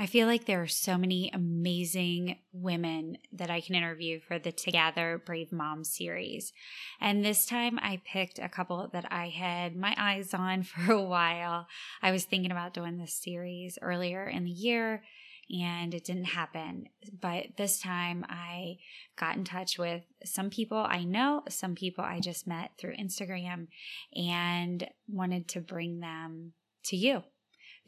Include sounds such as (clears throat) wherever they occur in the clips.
I feel like there are so many amazing women that I can interview for the Together Brave Mom series. And this time I picked a couple that I had my eyes on (laughs) for a while. I was thinking about doing this series earlier in the year and it didn't happen. But this time I got in touch with some people I know, some people I just met through Instagram, and wanted to bring them to you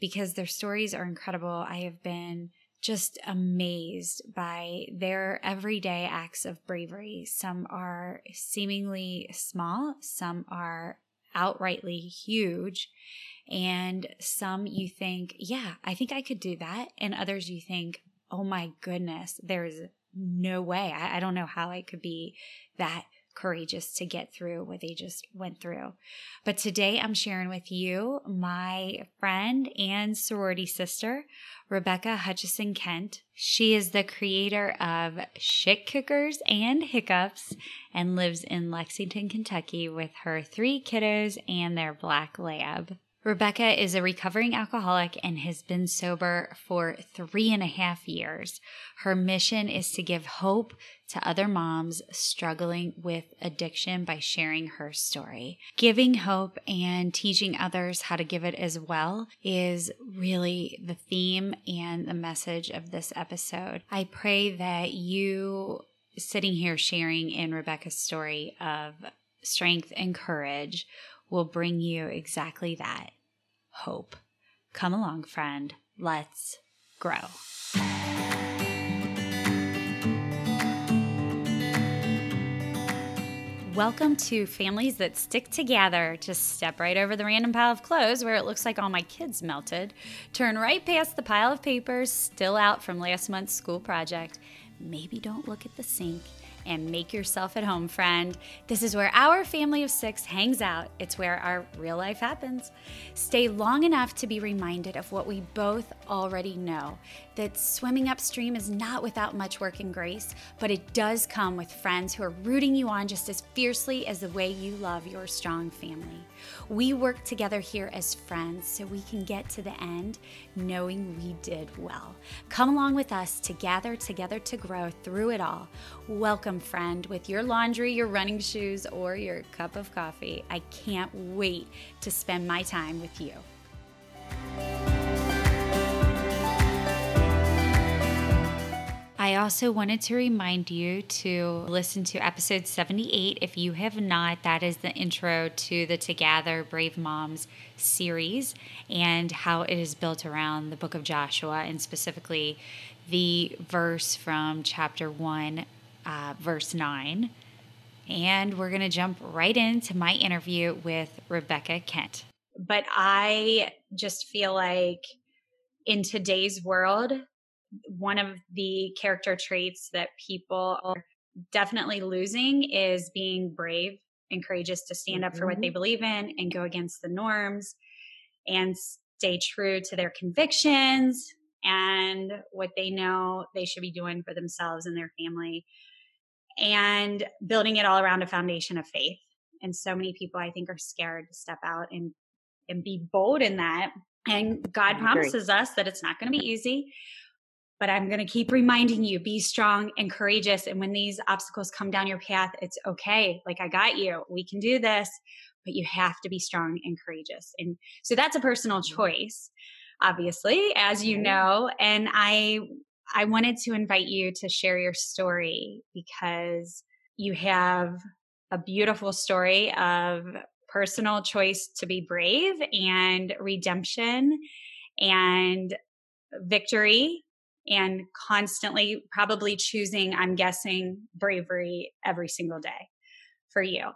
because their stories are incredible. I have been just amazed by their everyday acts of bravery. Some are seemingly small, some are outrightly huge. And some you think, yeah, I think I could do that. And others you think, oh my goodness, there's no way. I, I don't know how I could be that courageous to get through what they just went through. But today I'm sharing with you my friend and sorority sister, Rebecca Hutchison Kent. She is the creator of Shit Cookers and Hiccups and lives in Lexington, Kentucky with her three kiddos and their black lab. Rebecca is a recovering alcoholic and has been sober for three and a half years. Her mission is to give hope to other moms struggling with addiction by sharing her story. Giving hope and teaching others how to give it as well is really the theme and the message of this episode. I pray that you sitting here sharing in Rebecca's story of strength and courage will bring you exactly that hope. Come along, friend. Let's grow. Welcome to Families That Stick Together. Just step right over the random pile of clothes where it looks like all my kids melted. Turn right past the pile of papers still out from last month's school project. Maybe don't look at the sink and make yourself at home, friend. This is where our family of six hangs out. It's where our real life happens. Stay long enough to be reminded of what we both already know that swimming upstream is not without much work and grace, but it does come with friends who are rooting you on just as fiercely as the way you love your strong family. We work together here as friends so we can get to the end knowing we did well. Come along with us to gather together to grow through it all. Welcome, friend, with your laundry, your running shoes, or your cup of coffee. I can't wait to spend my time with you. I also wanted to remind you to listen to episode 78 if you have not. That is the intro to the Together Brave Moms series and how it is built around the book of Joshua and specifically the verse from chapter 1, uh, verse 9. And we're going to jump right into my interview with Rebecca Kent. But I just feel like in today's world, one of the character traits that people are definitely losing is being brave and courageous to stand up for what they mm-hmm. believe in and go against the norms and stay true to their convictions and what they know they should be doing for themselves and their family and building it all around a foundation of faith. And so many people i think are scared to step out and and be bold in that. And god promises us that it's not going to be easy but I'm going to keep reminding you be strong and courageous. And when these obstacles come down your path, it's okay. Like, I got you. We can do this, but you have to be strong and courageous. And so that's a personal mm-hmm. choice, obviously, as you know. And I, I wanted to invite you to share your story because you have a beautiful story of personal choice to be brave and redemption and victory and constantly probably choosing, I'm guessing, bravery every single day for you.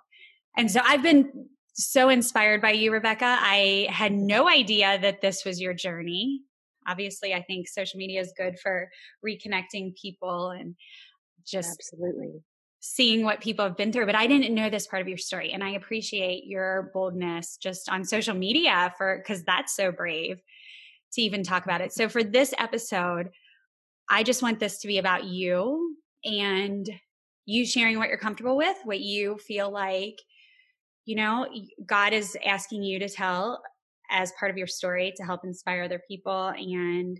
And so I've been so inspired by you, Rebecca. I had no idea that this was your journey. Obviously, I think social media is good for reconnecting people and just absolutely seeing what people have been through. But I didn't know this part of your story. And I appreciate your boldness just on social media for because that's so brave to even talk about it. So for this episode, I just want this to be about you and you sharing what you're comfortable with, what you feel like, you know, God is asking you to tell as part of your story to help inspire other people and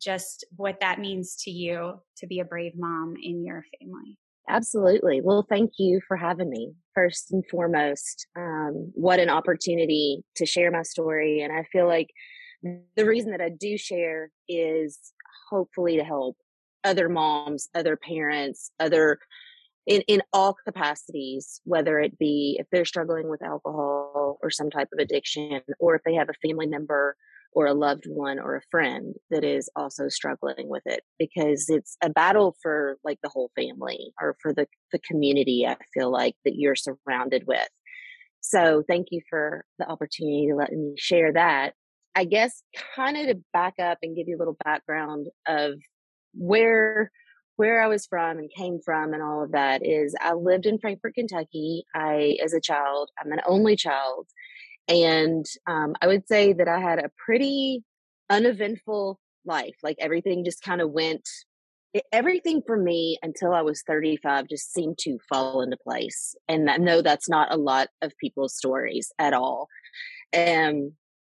just what that means to you to be a brave mom in your family. Absolutely. Well, thank you for having me. First and foremost, um, what an opportunity to share my story. And I feel like the reason that I do share is hopefully to help other moms, other parents, other in, in all capacities, whether it be if they're struggling with alcohol or some type of addiction, or if they have a family member or a loved one or a friend that is also struggling with it because it's a battle for like the whole family or for the, the community i feel like that you're surrounded with. So thank you for the opportunity to let me share that i guess kind of to back up and give you a little background of where where I was from and came from and all of that is I lived in Frankfort, Kentucky. I, as a child, I'm an only child. And um, I would say that I had a pretty uneventful life. Like everything just kind of went, everything for me until I was 35 just seemed to fall into place. And I know that's not a lot of people's stories at all. And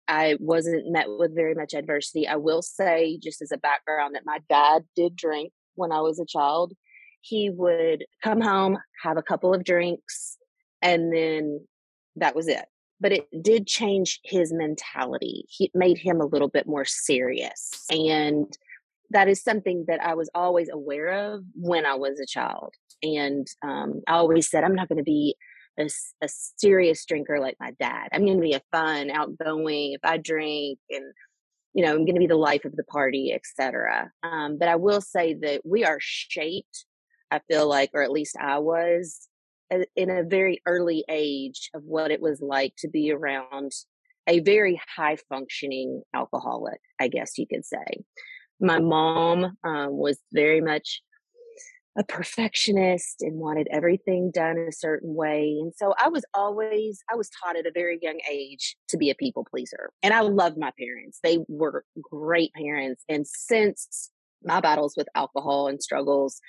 I wasn't met with very much adversity. I will say, just as a background, that my dad did drink when I was a child. He would come home, have a couple of drinks, and then that was it but it did change his mentality. It made him a little bit more serious. And that is something that I was always aware of when I was a child. And um, I always said, I'm not going to be a, a, serious drinker like my dad. I'm going to be a fun, outgoing, if I drink and you know, I'm going to be the life of the party, etc. Um, but I will say that we are shaped, I feel like, or at least I was, in a very early age of what it was like to be around a very high functioning alcoholic, I guess you could say. My mom um, was very much a perfectionist and wanted everything done a certain way. And so I was always, I was taught at a very young age to be a people pleaser. And I loved my parents. They were great parents. And since my battles with alcohol and struggles,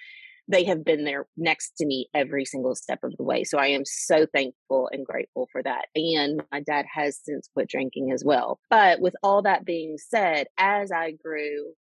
they have been there next to me every single step of the way. So I am so thankful and grateful for that. And my dad has since quit drinking as well. But with all that being said, as I grew,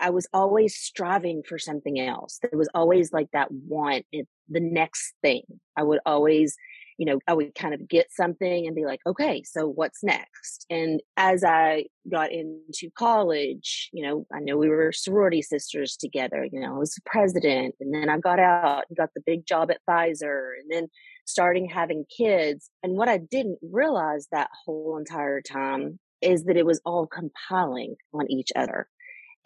I was always striving for something else. There was always like that want, the next thing. I would always you know, I would kind of get something and be like, okay, so what's next? And as I got into college, you know, I know we were sorority sisters together, you know, I was president and then I got out and got the big job at Pfizer and then starting having kids. And what I didn't realize that whole entire time is that it was all compiling on each other.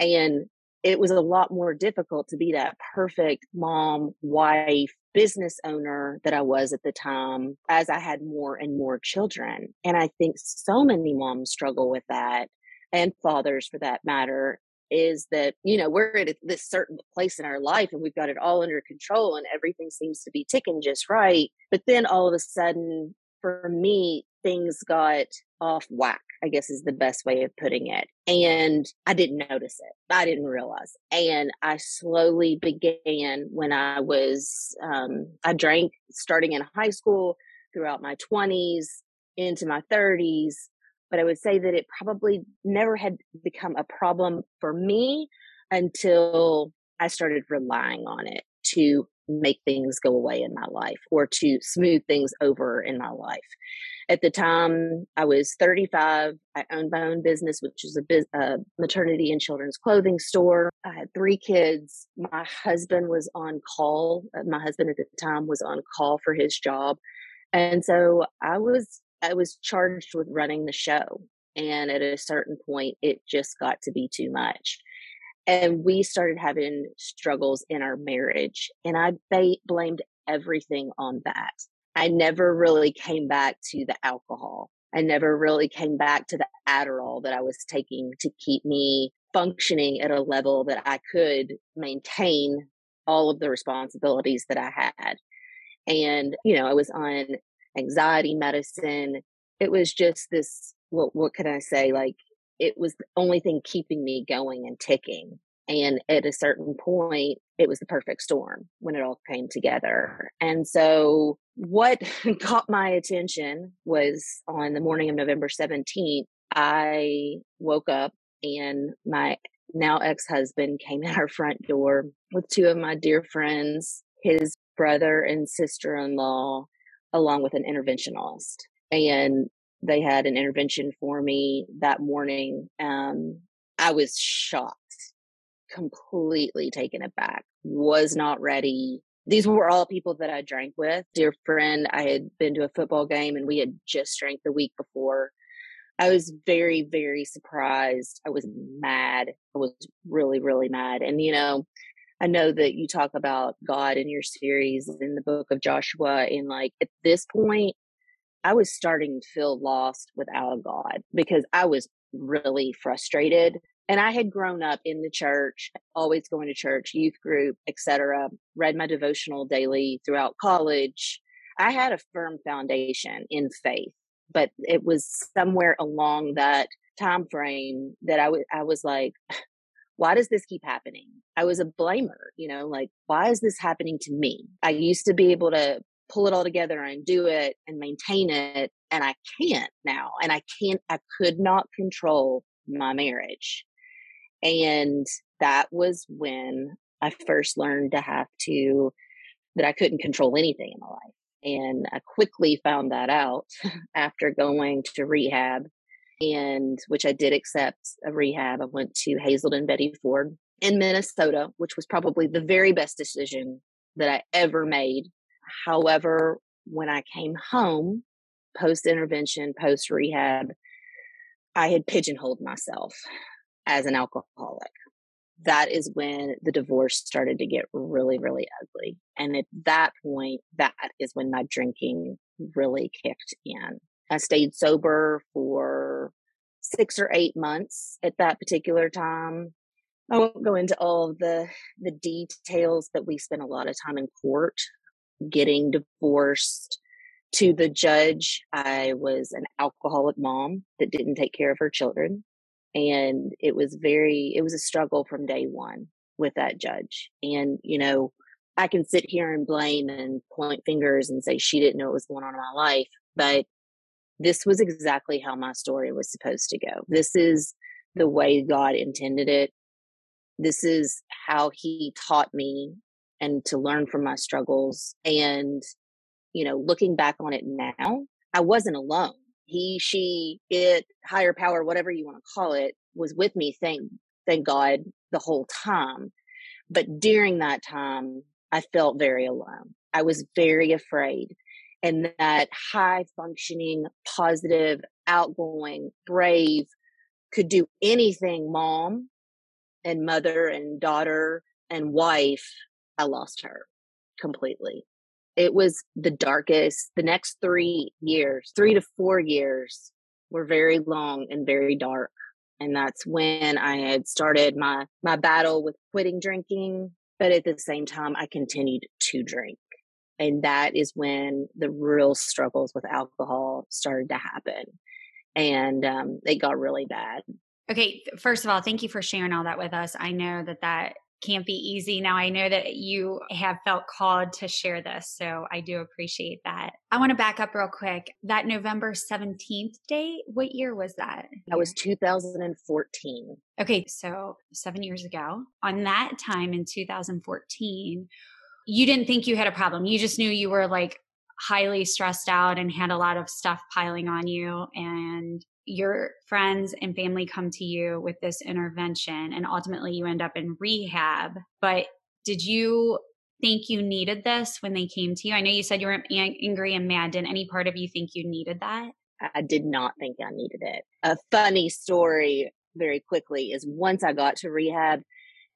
And it was a lot more difficult to be that perfect mom, wife, business owner that I was at the time as I had more and more children. And I think so many moms struggle with that and fathers for that matter is that, you know, we're at this certain place in our life and we've got it all under control and everything seems to be ticking just right. But then all of a sudden, for me, things got off whack, I guess is the best way of putting it. And I didn't notice it. I didn't realize. And I slowly began when I was, um, I drank starting in high school throughout my 20s into my 30s. But I would say that it probably never had become a problem for me until I started relying on it to make things go away in my life or to smooth things over in my life. At the time, I was 35. I owned my own business, which is a, biz- a maternity and children's clothing store. I had three kids. My husband was on call. Uh, my husband at the time was on call for his job. And so I was I was charged with running the show. And at a certain point, it just got to be too much and we started having struggles in our marriage and i ba- blamed everything on that. I never really came back to the alcohol. I never really came back to the adderall that i was taking to keep me functioning at a level that i could maintain all of the responsibilities that i had. And you know i was on anxiety medicine. It was just this what what can i say? Like it was the only thing keeping me going and ticking. And at a certain point, it was the perfect storm when it all came together. And so what (laughs) caught my attention was on the morning of November 17th, I woke up and my now ex husband came at our front door with two of my dear friends, his brother and sister in law, along with an interventionist. And they had an intervention for me that morning. Um, I was shocked, completely taken aback, was not ready. These were all people that I drank with. Dear friend, I had been to a football game and we had just drank the week before. I was very, very surprised. I was mad. I was really, really mad. And, you know, I know that you talk about God in your series in the book of Joshua. And like at this point, I was starting to feel lost without God because I was really frustrated. And I had grown up in the church, always going to church, youth group, etc. Read my devotional daily throughout college. I had a firm foundation in faith, but it was somewhere along that time frame that I, was like, (sighs) why does this keep happening? I was a blamer, you know, like, why is this happening to me? I used to be able to pull it all together and do it and maintain it. And I can't now. And I can't, I could not control my marriage. And that was when I first learned to have to, that I couldn't control anything in my life. And I quickly found that out (laughs) after going to rehab and which I did accept a rehab. I went to Hazelden Betty Ford in Minnesota, which was probably the very best decision that I ever made However, when I came home post intervention, post rehab, I had pigeonholed myself as an alcoholic. That is when the divorce started to get really, really ugly. And at that point, that is when my drinking really kicked in. I stayed sober for six or eight months at that particular time. I won't go into all of the the details, that we spent a lot of time in court getting divorced to the judge. I was an alcoholic mom that didn't take care of her children. And it was very, it was a struggle from day one with that judge. And, you know, I can sit here and blame and point fingers and say she didn't know what was going on in my life, but this was exactly how my story was supposed to go. This is the way God intended it. This is how he taught me and to learn from my struggles. And, you know, looking back on it now, I wasn't alone. He, she, it, higher power, whatever you want to call it, was with me. Thank, thank God the whole time. But during that time, I felt very alone. I was very afraid. And that high functioning, positive, outgoing, brave could do anything mom and mother and daughter and wife I lost her completely. It was the darkest. The next three years, three to four years, were very long and very dark. And that's when I had started my, my battle with quitting drinking. But at the same time, I continued to drink. And that is when the real struggles with alcohol started to happen. And um, it got really bad. Okay, first of all, thank you for sharing all that with us. I know that that can't be easy. Now, I know that you have felt called to share this, so I do appreciate that. I want to back up real quick. That November 17th date, what year was that? That was 2014. Okay, so seven years ago. On that time in 2014, you didn't think you had a problem. You just knew you were like highly stressed out and had a lot of stuff piling on you and your friends and family come to you with this intervention and ultimately you end up in rehab. But did you think you needed this when they came to you? I know you said you were angry and mad. Did any part of you think you needed that? I did not think I needed it. A funny story very quickly is once I got to rehab,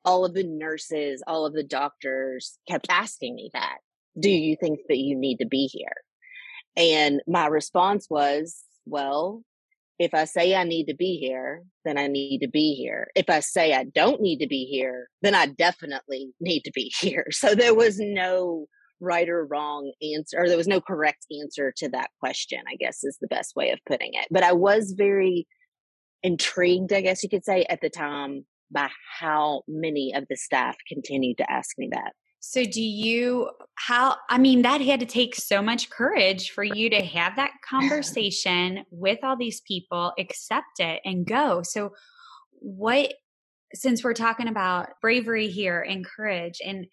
all of the nurses, all of the doctors kept asking me that. Do you think that you need to be here? And my response was, well, if I say I need to be here, then I need to be here. If I say I don't need to be here, then I definitely need to be (laughs) here. So there was no right or wrong answer, or there was no correct answer to that question, I guess is the best way of putting it. But I was very intrigued, I guess you could say, at the time by how many of the staff continued to ask me that. So, do you, how, I mean, that had to take so much courage for you to have that conversation (laughs) with all these people, accept it, and go. So, what, since we're talking about bravery here and courage and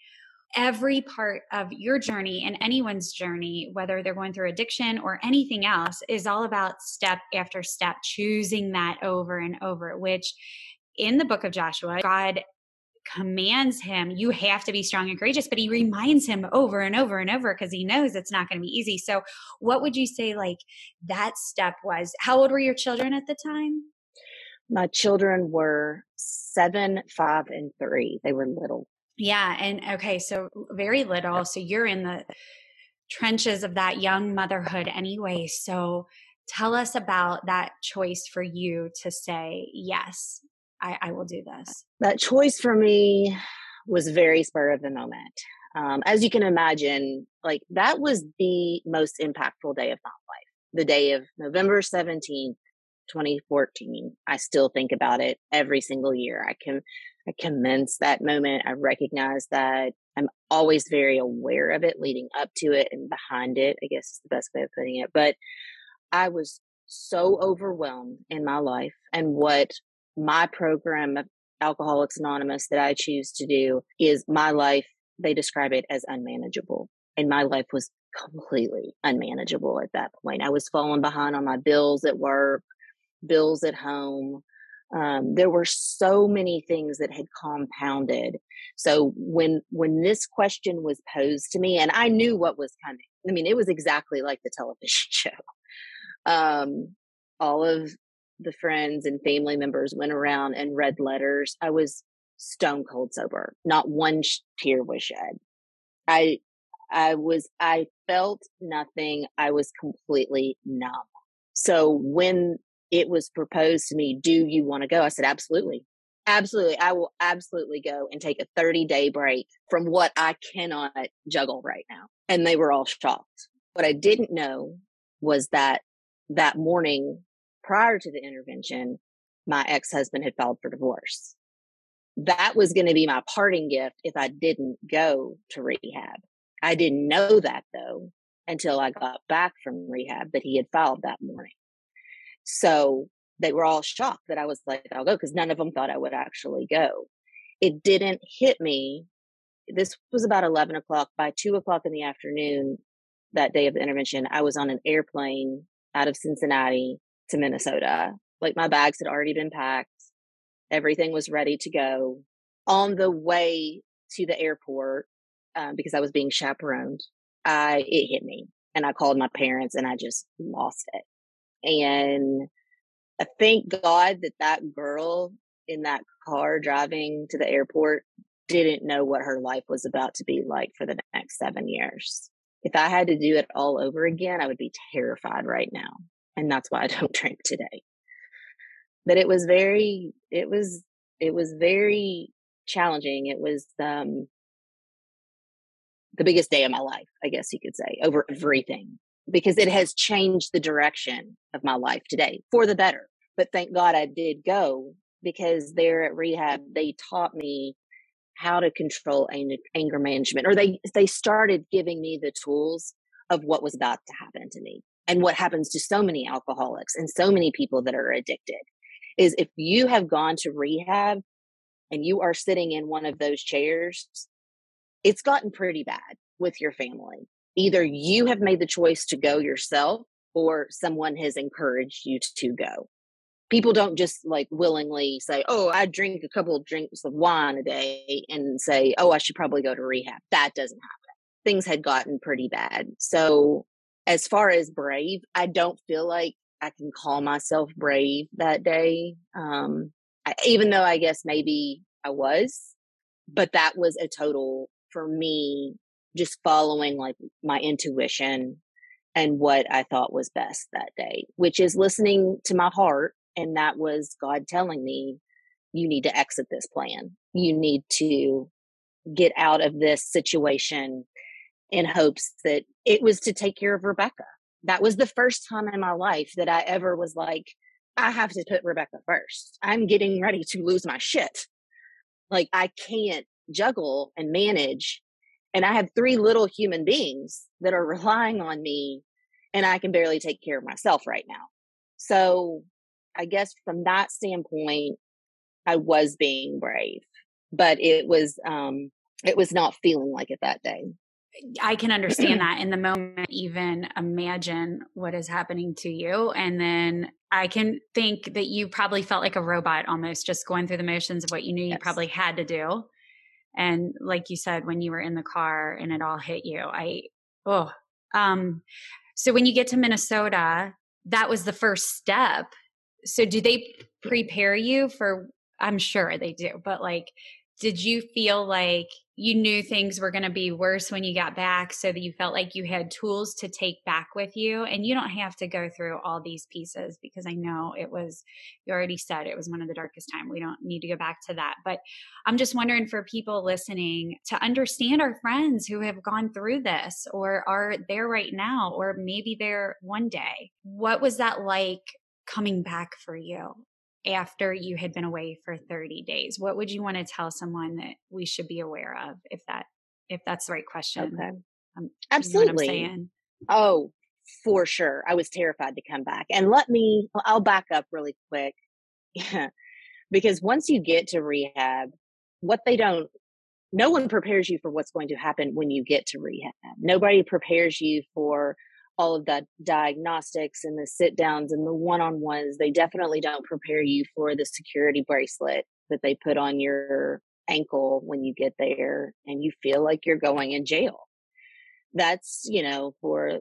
every part of your journey and anyone's journey, whether they're going through addiction or anything else, is all about step after step, choosing that over and over, which in the book of Joshua, God commands him, you have to be strong and courageous, but he reminds him over and over and over because he knows it's not going to be easy. So, what would you say like that step was? How old were your children at the time? My children were seven, five, and three. They were little. Yeah. And okay, so very little. So you're in the trenches of that young motherhood anyway. So tell us about that choice for you to say, yes, I, I will do this. That choice for me was very spur of the moment. Um, as you can imagine, like that was the most impactful day of my life. The day of November 17th, 2014. I still think about it every single year. I can I commence that moment. I recognize that I'm always very aware of it leading up to it and behind it, I guess is the best way of putting it. But I was so overwhelmed in my life and what my program of Alcoholics Anonymous that I choose to do is my life, they describe it as unmanageable. And my life was completely unmanageable at that point. I was falling behind on my bills at work, bills at home, um, there were so many things that had compounded so when when this question was posed to me and i knew what was coming i mean it was exactly like the television (laughs) show um, all of the friends and family members went around and read letters i was stone cold sober not one tear was shed i i was i felt nothing i was completely numb so when it was proposed to me, do you want to go? I said, absolutely. Absolutely. I will absolutely go and take a 30 day break from what I cannot juggle right now. And they were all shocked. What I didn't know was that that morning prior to the intervention, my ex husband had filed for divorce. That was going to be my parting gift if I didn't go to rehab. I didn't know that though until I got back from rehab that he had filed that morning. So they were all shocked that I was like, I'll go because none of them thought I would actually go. It didn't hit me. This was about 11 o'clock. By two o'clock in the afternoon, that day of the intervention, I was on an airplane out of Cincinnati to Minnesota. Like my bags had already been packed, everything was ready to go. On the way to the airport, um, because I was being chaperoned, I it hit me, and I called my parents, and I just lost it. And I thank God that that girl in that car driving to the airport didn't know what her life was about to be like for the next seven years. If I had to do it all over again, I would be terrified right now. And that's why I (laughs) don't drink today. But it was very, it was, it was very challenging. It was, um, the biggest day of my life, I guess you could say, over everything because it has changed the direction of my life today for the better. But thank God I did go because there at rehab, they taught me how to control anger management, or they, they started giving me the tools of what was about to happen to me and what happens to so many alcoholics and so many people that are addicted is if you have gone to rehab and you are sitting in one of those chairs, it's gotten pretty bad with your family either you have made the choice to go yourself or someone has encouraged you to go. People don't just like willingly say, Oh, I drink a couple of drinks of wine a day and say, Oh, I should probably go to rehab. That doesn't happen. Things had gotten pretty bad. So, as far as brave, I don't feel like I can call myself brave that day. Um, I, even though I guess maybe I was, but that was a total for me just following like my intuition and what I thought was best that day, which is listening to my heart. And that was God telling me, you need to exit this plan. You need to get out of this situation in hopes that it was to take care of Rebecca. That was the first time in my life that I ever was like, I have to put Rebecca first. I'm getting ready to lose my shit. Like I can't juggle and manage and I have three little human beings that are relying on me and I can barely take care of myself right now. So I guess from that standpoint, I was being brave, but it was um it was not feeling like it that day. I can understand (clears throat) that in the moment, even imagine what is happening to you. And then I can think that you probably felt like a robot almost just going through the motions of what you knew yes. you probably had to do. And like you said, when you were in the car and it all hit you, I, oh, um, so when you get to Minnesota, that was the first step. So do they prepare you for, I'm sure they do, but like, did you feel like you knew things were going to be worse when you got back so that you felt like you had tools to take back with you and you don't have to go through all these pieces because i know it was you already said it was one of the darkest time we don't need to go back to that but i'm just wondering for people listening to understand our friends who have gone through this or are there right now or maybe there one day what was that like coming back for you after you had been away for 30 days what would you want to tell someone that we should be aware of if that if that's the right question? Okay. Um, absolutely. oh for sure i was terrified to come back and let me i'll back up really quick. Yeah (laughs) because once you get to rehab what they don't no one prepares you for what's going to happen when you get to rehab. Nobody prepares you for all of the diagnostics and the sit downs and the one on ones, they definitely don't prepare you for the security bracelet that they put on your ankle when you get there and you feel like you're going in jail. That's, you know, for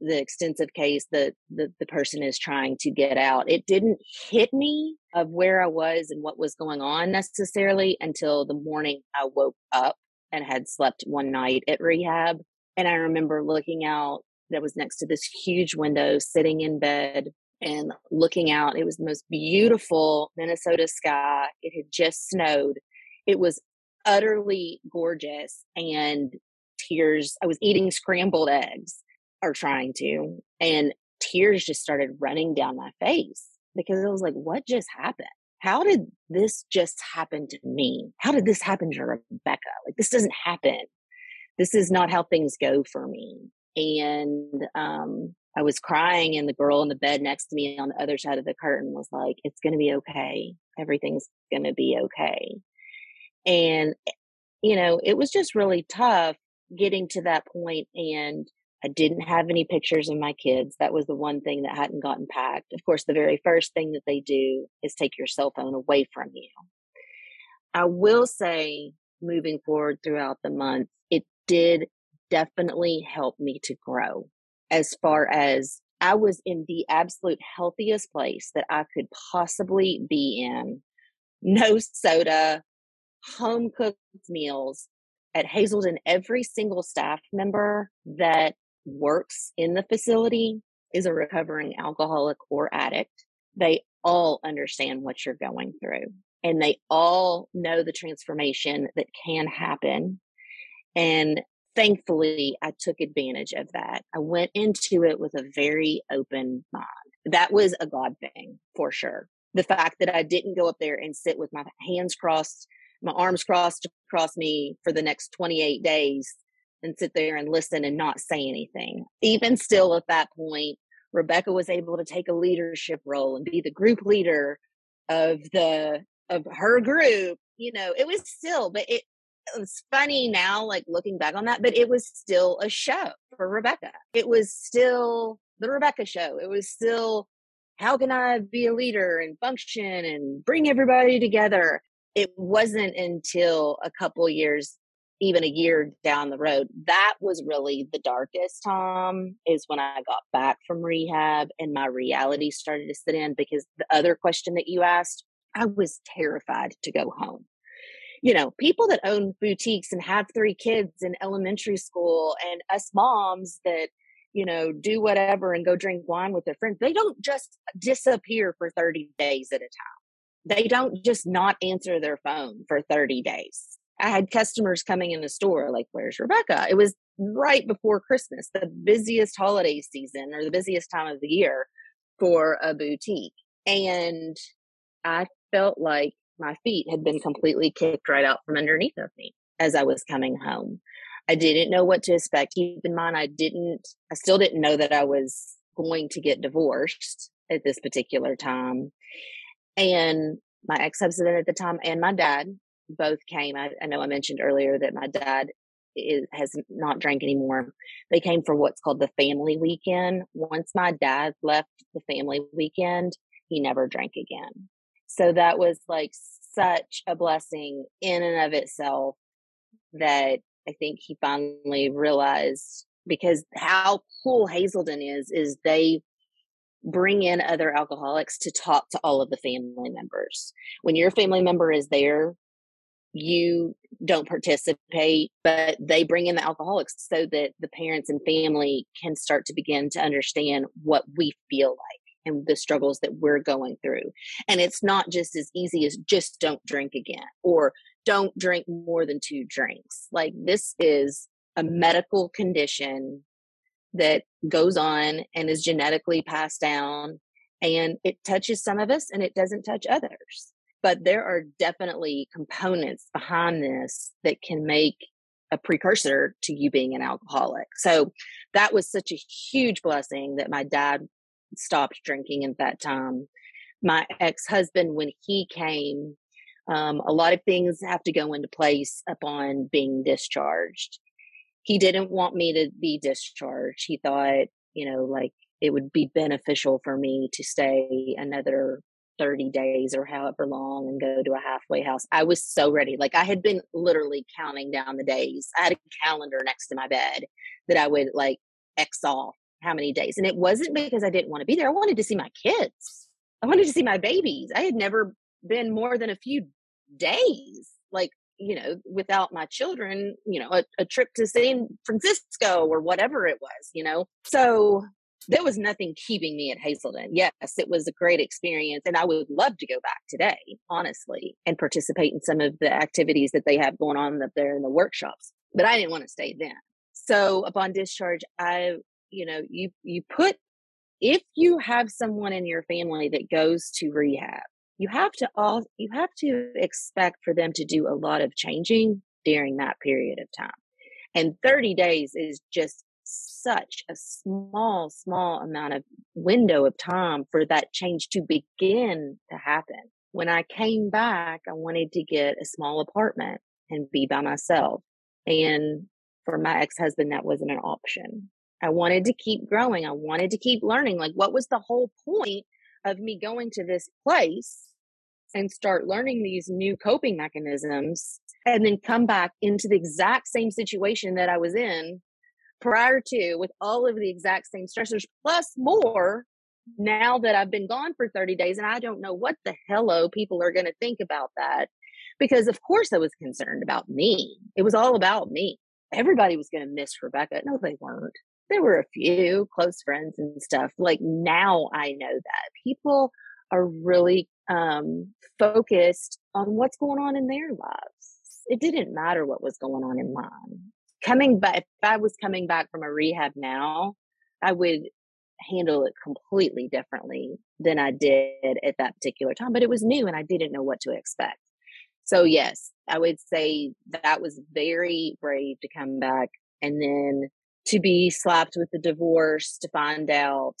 the extensive case that the, the person is trying to get out. It didn't hit me of where I was and what was going on necessarily until the morning I woke up and had slept one night at rehab. And I remember looking out that was next to this huge window, sitting in bed and looking out. It was the most beautiful Minnesota sky. It had just snowed. It was utterly gorgeous and tears. I was eating scrambled eggs or trying to, and tears just started running down my face because I was like, what just happened? How did this just happen to me? How did this happen to Rebecca? Like, this doesn't happen. This is not how things go for me and um, I was crying, and the girl in the bed next to me on the other side of the curtain was like, "It's going to be okay. Everything's going to be okay." And eh, you know, it was just really tough getting to that point, and I didn't have any pictures of my kids. That was the one thing that hadn't gotten packed. Of course, the very first thing that they do is take your cell phone away from you. I will say, moving forward throughout the month, it did definitely helped me to grow as far as I was in the absolute healthiest place that I could possibly be in. No soda, home cooked meals at Hazelden. Every single staff member that works in the facility is a recovering alcoholic or addict. They all understand what you're going through and they all know the transformation that can happen. And thankfully I took advantage of that. I went into it with a very open mind. That was a God thing for sure. The fact that I didn't go up there and sit with my hands crossed, my arms crossed across me for the next 28 days and sit there and listen and not say anything. Even still at that point, Rebecca was able to take a leadership role and be the group leader of the of her group you know it was still but it it's funny now, like looking back on that, but it was still a show for Rebecca. It was still the Rebecca show. It was still, how can I be a leader and function and bring everybody together? It wasn't until a couple years, even a year down the road, that was really the darkest time is when I got back from rehab and my reality started to sit in because the other question that you asked, I was terrified to go home you know, people that own boutiques and have three kids in elementary school and us moms that, you know, do whatever and go drink wine with their friends, they don't just disappear for 30 days at a time. They don't just not answer their phone for 30 days. I had customers coming in the store like, Where's Rebecca? It was right before Christmas, the busiest holiday season or the busiest time of the year for a boutique. And I felt like my feet had been completely kicked right out from underneath of me as I was coming home. I didn't know what to expect. Keep in mind, I didn't, I still didn't know that I was going to get divorced at this particular time. And my ex-husband at the time and my dad both came. I, I know I mentioned earlier that my dad is, has not drank anymore. They came for what's called the family weekend. Once my dad left the family weekend, he never drank again. So that was like such a blessing in and of itself that I think he finally realized because how cool Hazelden is, is they bring in other alcoholics to talk to all of the family members. When your family member is there, you don't participate, but they bring in the alcoholics so that the parents and family can start to begin to understand what we feel like and the struggles that we're going through. And it's not just as easy as just don't drink again or don't drink more than two drinks. Like this is a medical condition that goes on and is genetically passed down and it touches some of us and it doesn't touch others. But there are definitely components behind this that can make a precursor to you being an alcoholic. So that was such a huge blessing that my dad stopped drinking at that time. My ex husband, when he came, um, a lot of things have to go into place upon being discharged. He didn't want me to be discharged. He thought, you know, like it would be beneficial for me to stay another 30 days or however long and go to a halfway house. I was so ready. Like I had been literally counting down the days. I had a calendar next to my bed that I would like X off how many days. And it wasn't because I didn't want to be there. I wanted to see my kids. I wanted to see my babies. I had never been more than a few days, like, you know, without my children, you know, a, a trip to San Francisco or whatever it was, you know. So there was nothing keeping me at Hazelden. Yes, it was a great experience. And I would love to go back today, honestly, and participate in some of the activities that they have going on up there in the workshops. But I didn't want to stay then. So upon discharge, I, you know, you, you put, if you have someone in your family that goes to rehab, you have to all you have to expect for them to do a lot of changing during that period of time. And 30 days is just such a small small amount of window of time for that change to begin to happen. When i came back i wanted to get a small apartment and be by myself. And for my ex-husband that wasn't an option i wanted to keep growing i wanted to keep learning like what was the whole point of me going to this place and start learning these new coping mechanisms and then come back into the exact same situation that I was in prior to with all of the exact same stressors plus more now that I've been gone for 30 days and I don't know what the hello people are going to think about that because of course I was concerned about me. It was all about me. Everybody was going to miss Rebecca. No, they weren't. There were a few close friends and stuff. Like now I know that people are really um, focused on what's going on in their lives. It didn't matter what was going on in mine. Coming back, if I was coming back from a rehab now, I would handle it completely differently than I did at that particular time. But it was new and I didn't know what to expect. So, yes, I would say that was very brave to come back and then to be slapped with the divorce, to find out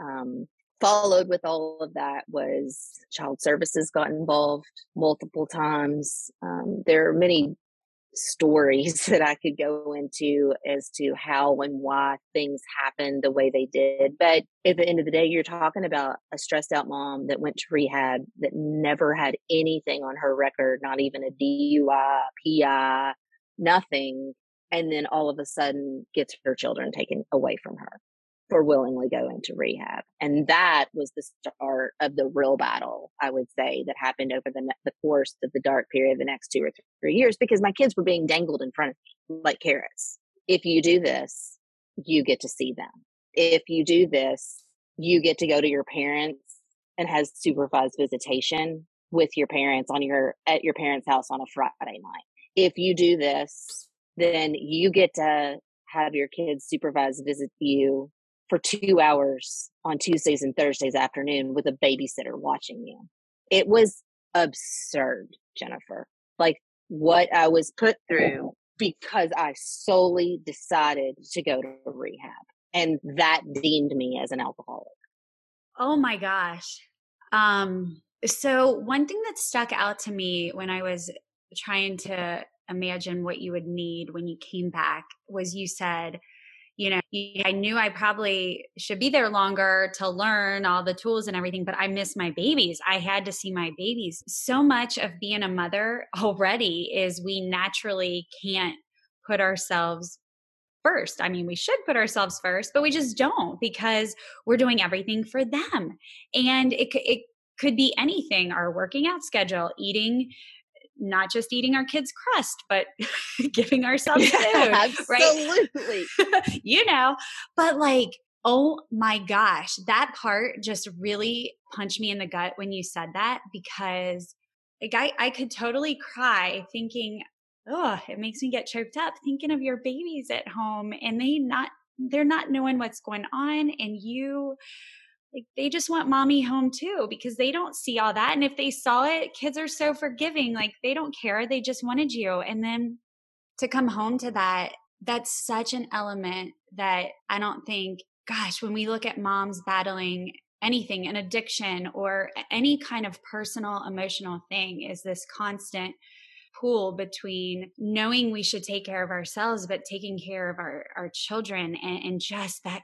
um, followed with all of that was child services got involved multiple times. Um, there are many stories (laughs) that I could go into as to how and why things happened the way they did. But at the end of the day, you're talking about a stressed out mom that went to rehab that never had anything on her record, not even a DUI, PI, nothing. And then all of a sudden gets her children taken away from her for willingly going to rehab. And that was the start of the real battle, I would say, that happened over the, the course of the dark period of the next two or three years because my kids were being dangled in front of me like carrots. If you do this, you get to see them. If you do this, you get to go to your parents and has supervised visitation with your parents on your at your parents' house on a Friday night. If you do this, then you get to have your kids supervise visit you for two hours on Tuesdays and Thursdays afternoon with a babysitter watching you. It was absurd, Jennifer. Like what I was put through because I solely decided to go to rehab. And that deemed me as an alcoholic. Oh my gosh. Um, So, one thing that stuck out to me when I was trying to imagine what you would need when you came back was you said, you know, I knew I probably should be there longer to learn all the tools and everything, but I miss my babies. I had to see my babies. So much of being a mother (laughs) already is we naturally can't put ourselves first. I mean, we should put ourselves first, but we just don't because we're doing everything for them. And it, it could be anything our working out schedule, eating not just eating our kids' crust, but (laughs) giving ourselves food. Yeah, absolutely. Right? (laughs) you know, but like, oh my gosh, that part just really punched me in the gut when you said that because like I, I could totally cry thinking, oh, it makes me get choked up thinking of your babies at home and they not they're not knowing what's going on and you like they just want mommy home too because they don't see all that and if they saw it kids are so forgiving like they don't care they just wanted you and then to come home to that that's such an element that i don't think gosh when we look at moms battling anything an addiction or any kind of personal emotional thing is this constant pool between knowing we should take care of ourselves but taking care of our, our children and, and just that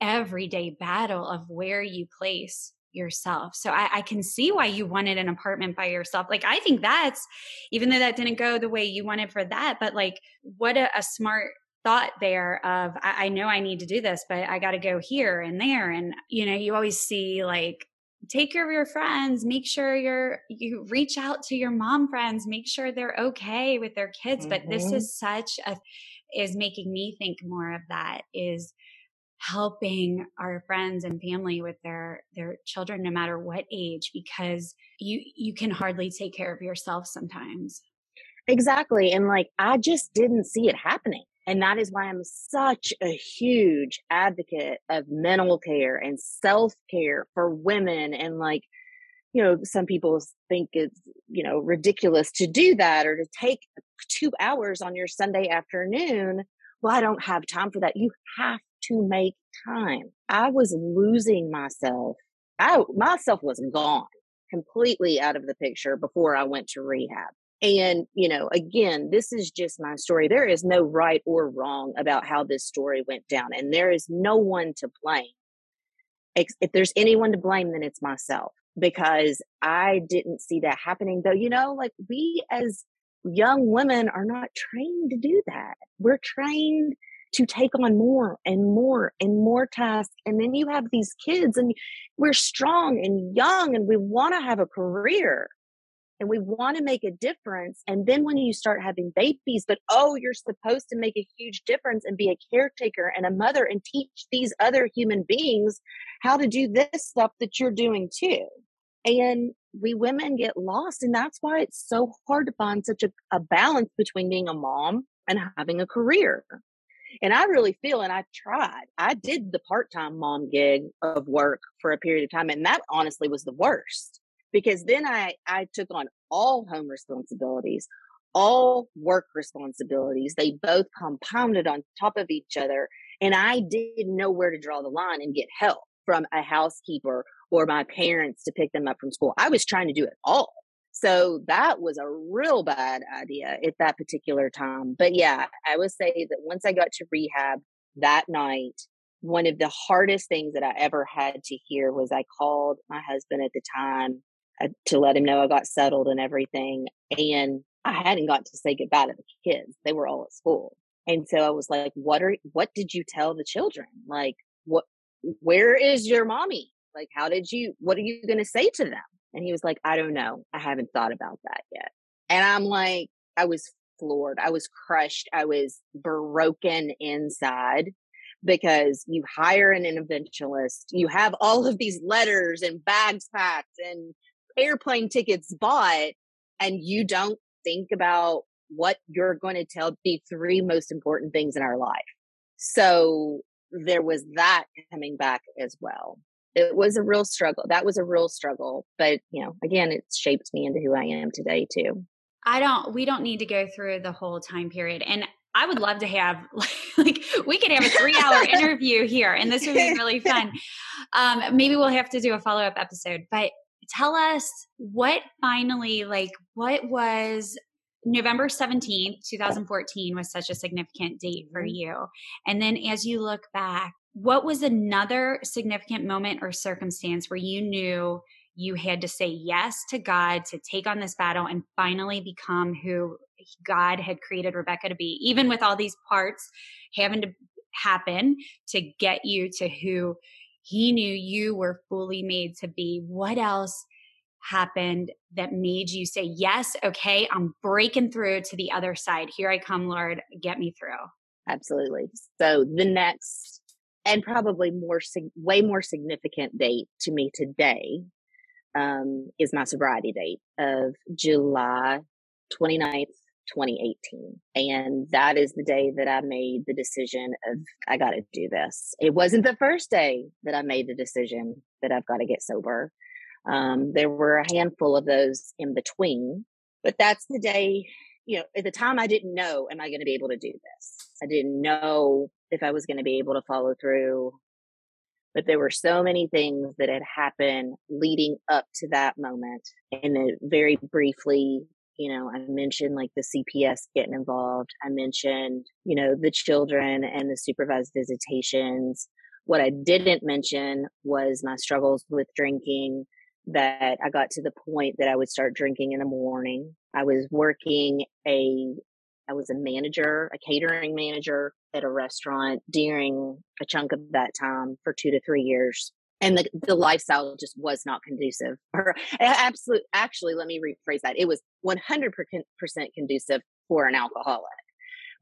everyday battle of where you place yourself. So I, I, can see why you wanted an apartment by yourself. Like I think that's even though that didn't go the way you wanted for that, but like what a, a smart thought there of I, I know I need to do this, but I got to go here and there. And you know, you always see like take care of your friends make sure you're you reach out to your mom friends make sure they're okay with their kids mm-hmm. but this mm-hmm. is such a is making me think more of that is helping our friends and family with their their children no matter what age because you you can hardly take care of yourself sometimes. Exactly and like i just didn't see it happening and that is why i'm such a huge advocate of mental care and self-care for women and like you know some people think it's you know ridiculous to do that or to take 2 hours on your sunday afternoon. Well i don't have time for that. You have to make time. I was losing myself. I, myself was gone completely out of the picture before I went to rehab. And, you know, again, this is just my story. There is no right or wrong about how this story went down, and there is no one to blame. If there's anyone to blame, then it's myself because I didn't see that happening. Though, you know, like we as young women are not trained to do that. We're trained to take on more and more and more tasks. And then you have these kids, and we're strong and young, and we want to have a career and we want to make a difference. And then when you start having babies, but oh, you're supposed to make a huge difference and be a caretaker and a mother and teach these other human beings how to do this stuff that you're doing too. And we women get lost. And that's why it's so hard to find such a, a balance between being a mom and having a career. And I really feel, and I tried, I did the part time mom gig of work for a period of time. And that honestly was the worst because then I, I took on all home responsibilities, all work responsibilities. They both compounded on top of each other. And I didn't know where to draw the line and get help from a housekeeper or my parents to pick them up from school. I was trying to do it all. So that was a real bad idea at that particular time. But yeah, I would say that once I got to rehab that night, one of the hardest things that I ever had to hear was I called my husband at the time uh, to let him know I got settled and everything. And I hadn't got to say goodbye to the kids. They were all at school. And so I was like, what are, what did you tell the children? Like, what, where is your mommy? Like, how did you, what are you going to say to them? And he was like, I don't know. I haven't thought about that yet. And I'm like, I was floored. I was crushed. I was broken inside because you hire an interventionist, you have all of these letters and bags packed and airplane tickets bought, and you don't think about what you're going to tell the three most important things in our life. So there was that coming back as well it was a real struggle. That was a real struggle. But, you know, again, it's shaped me into who I am today, too. I don't, we don't need to go through the whole time period. And I would love to have, (laughs) like, we could have a three hour (laughs) interview here and this would be really fun. (laughs) Um, maybe we'll have to do a follow up episode. But tell us what finally, like, what was November 17th, 2014 was such a significant date for mm-hmm. you. And then as you look back, what was another significant moment or circumstance where you knew you had to say yes to God to take on this battle and finally become who God had created Rebecca to be, even with all these parts having to happen to get you to who He knew you were fully made to be? What else happened that made you say, Yes, okay, I'm breaking through to the other side. Here I come, Lord, get me through? Absolutely. So the next and probably more, way more significant date to me today um, is my sobriety date of July 29th, 2018. And that is the day that I made the decision of, I got to do this. It wasn't the first day that I made the decision that I've got to get sober. Um, there were a handful of those in between, but that's the day, you know, at the time I didn't know, am I going to be able to do this? I didn't know if I was going to be able to follow through. But there were so many things that had happened leading up to that moment. And it very briefly, you know, I mentioned like the CPS getting involved. I mentioned, you know, the children and the supervised visitations. What I didn't mention was my struggles with drinking, that I got to the point that I would start drinking in the morning. I was working a I was a manager, a catering manager at a restaurant during a chunk of that time for 2 to 3 years. And the, the lifestyle just was not conducive. Or absolute actually let me rephrase that. It was 100% conducive for an alcoholic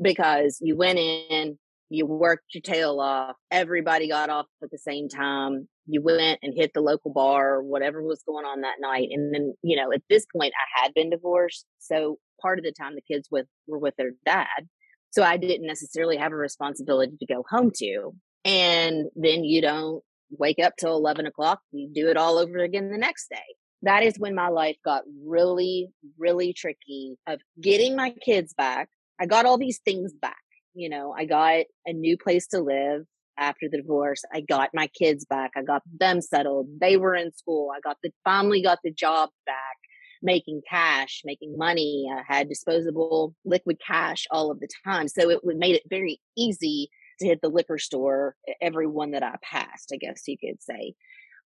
because you went in, you worked your tail off. Everybody got off at the same time. You went and hit the local bar or whatever was going on that night. And then, you know, at this point, I had been divorced. So part of the time the kids with were with their dad. So I didn't necessarily have a responsibility to go home to. And then you don't wake up till 11 o'clock. You do it all over again the next day. That is when my life got really, really tricky of getting my kids back. I got all these things back you know, I got a new place to live after the divorce. I got my kids back. I got them settled. They were in school. I got the finally got the job back, making cash, making money. I had disposable liquid cash all of the time. So it made it very easy to hit the liquor store every one that I passed, I guess you could say.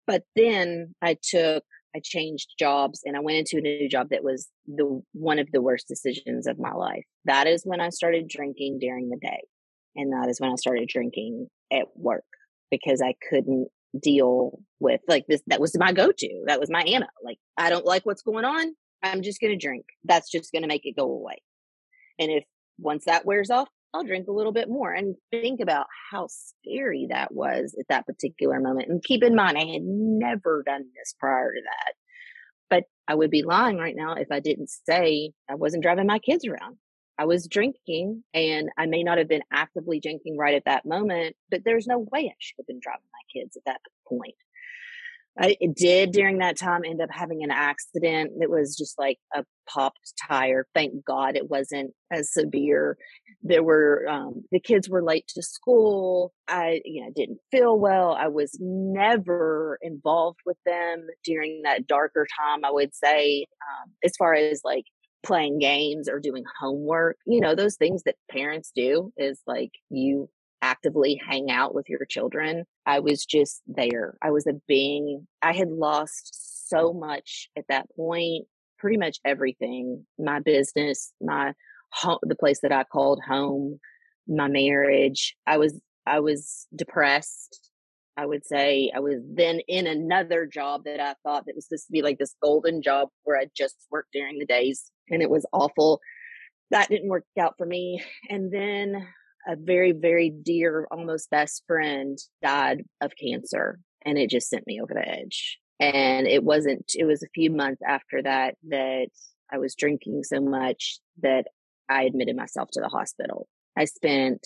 But then I took I changed jobs and I went into a new job that was the one of the worst decisions of my life. That is when I started drinking during the day. And that is when I started drinking at work because I couldn't deal with like this. That was my go to. That was my Anna. Like, I don't like what's going on. I'm just going to drink. That's just going to make it go away. And if once that wears off, I'll drink a little bit more and think about how scary that was at that particular moment. And keep in mind, I had never done this prior to that. But I would be lying right now if I didn't say I wasn't driving my kids around. I was drinking and I may not have been actively drinking right at that moment, but there's no way I should have been driving my kids at that point. I did during that time end up having an accident. It was just like a popped tire. Thank God it wasn't as severe. There were, um, the kids were late to school. I, you know, didn't feel well. I was never involved with them during that darker time, I would say, um, as far as like playing games or doing homework, you know, those things that parents do is like you actively hang out with your children. I was just there. I was a being. I had lost so much at that point, pretty much everything my business, my home, the place that I called home, my marriage. I was, I was depressed. I would say I was then in another job that I thought that was supposed to be like this golden job where I just worked during the days and it was awful. That didn't work out for me. And then a very, very dear, almost best friend died of cancer. And it just sent me over the edge. And it wasn't, it was a few months after that that I was drinking so much that I admitted myself to the hospital. I spent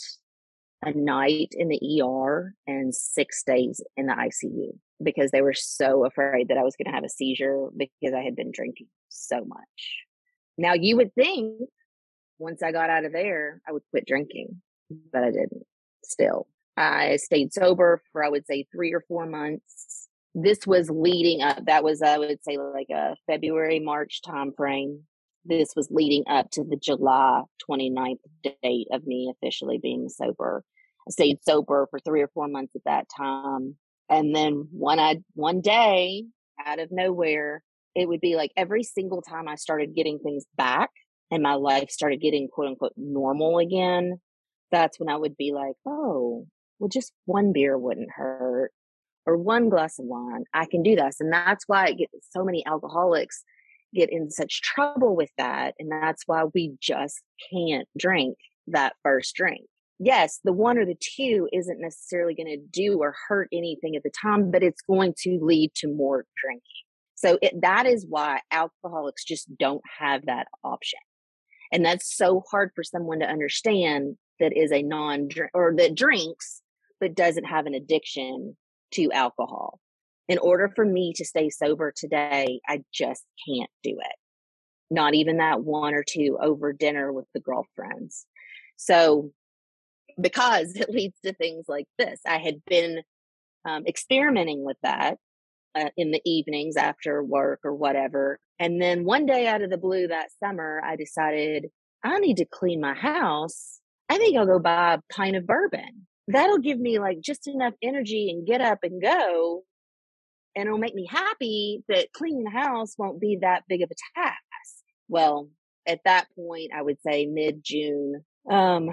a night in the ER and six days in the ICU because they were so afraid that I was going to have a seizure because I had been drinking so much. Now you would think once I got out of there, I would quit drinking but I didn't still. I stayed sober for, I would say, three or four months. this was leading up. That was, I would say, like a February, March time frame. This was leading up to the July 29th date of me officially being sober. I stayed sober for three or four months at that time. And then one I one day out of nowhere, it would be like every single time I started getting things back and my life started getting quote unquote normal again, that's when I would be like, oh, well, just one beer wouldn't hurt or one glass of wine. I can do this. And that's why get so many alcoholics get in such trouble with that. And that's why we just can't drink that first drink. Yes, the one or the two isn't necessarily going to do or hurt anything at the time, but it's going to lead to more drinking. So it, that is why alcoholics just don't have that option. And that's so hard for someone to understand that is a non or that drinks but doesn't have an addiction to alcohol. In order for me to stay sober today, I just can't do it. Not even that one or two over dinner with the girlfriends. So, because (laughs) it leads to things like this, I had been um, experimenting with that uh, in the evenings after work or whatever. And then one day out of the blue that summer, I decided I need to clean my house. I think I'll go buy a pint of bourbon that'll give me like just enough energy and get up and go. And it'll make me happy that cleaning the house won't be that big of a task. Well, at that point, I would say mid June, um,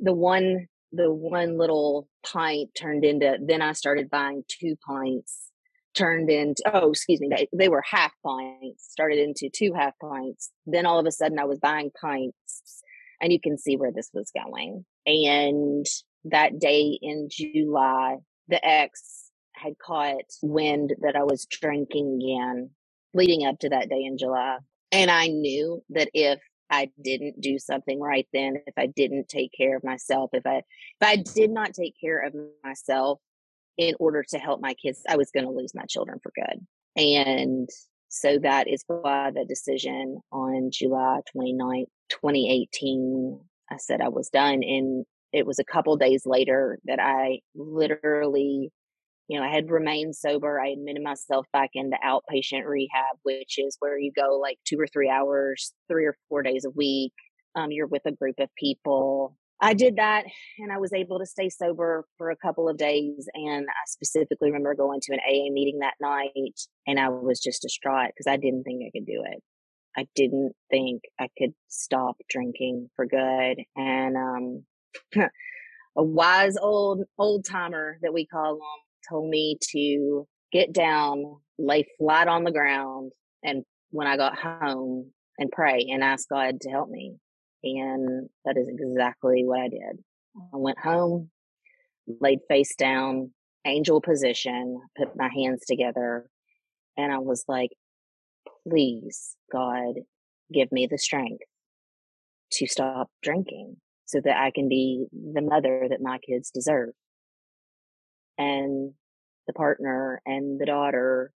the one, the one little pint turned into, then I started buying two pints turned into, oh, excuse me, they, they were half pints, started into two half pints. Then all of a sudden I was buying pints and you can see where this was going. And that day in July, the ex had caught wind that I was drinking again leading up to that day in July. And I knew that if I didn't do something right then, if I didn't take care of myself, if I if I did not take care of myself in order to help my kids, I was going to lose my children for good. And so that is why the decision on July 29th, 2018, I said I was done. And it was a couple days later that I literally, you know, I had remained sober. I admitted myself back into outpatient rehab, which is where you go like two or three hours, three or four days a week. Um, you're with a group of people. I did that and I was able to stay sober for a couple of days. And I specifically remember going to an AA meeting that night and I was just distraught because I didn't think I could do it. I didn't think I could stop drinking for good. And, um, (laughs) a wise old old timer that we call him told me to get down, lay flat on the ground, and when I got home and pray and ask God to help me. And that is exactly what I did. I went home, laid face down, angel position, put my hands together, and I was like, please, God, give me the strength to stop drinking so that I can be the mother that my kids deserve. And the partner and the daughter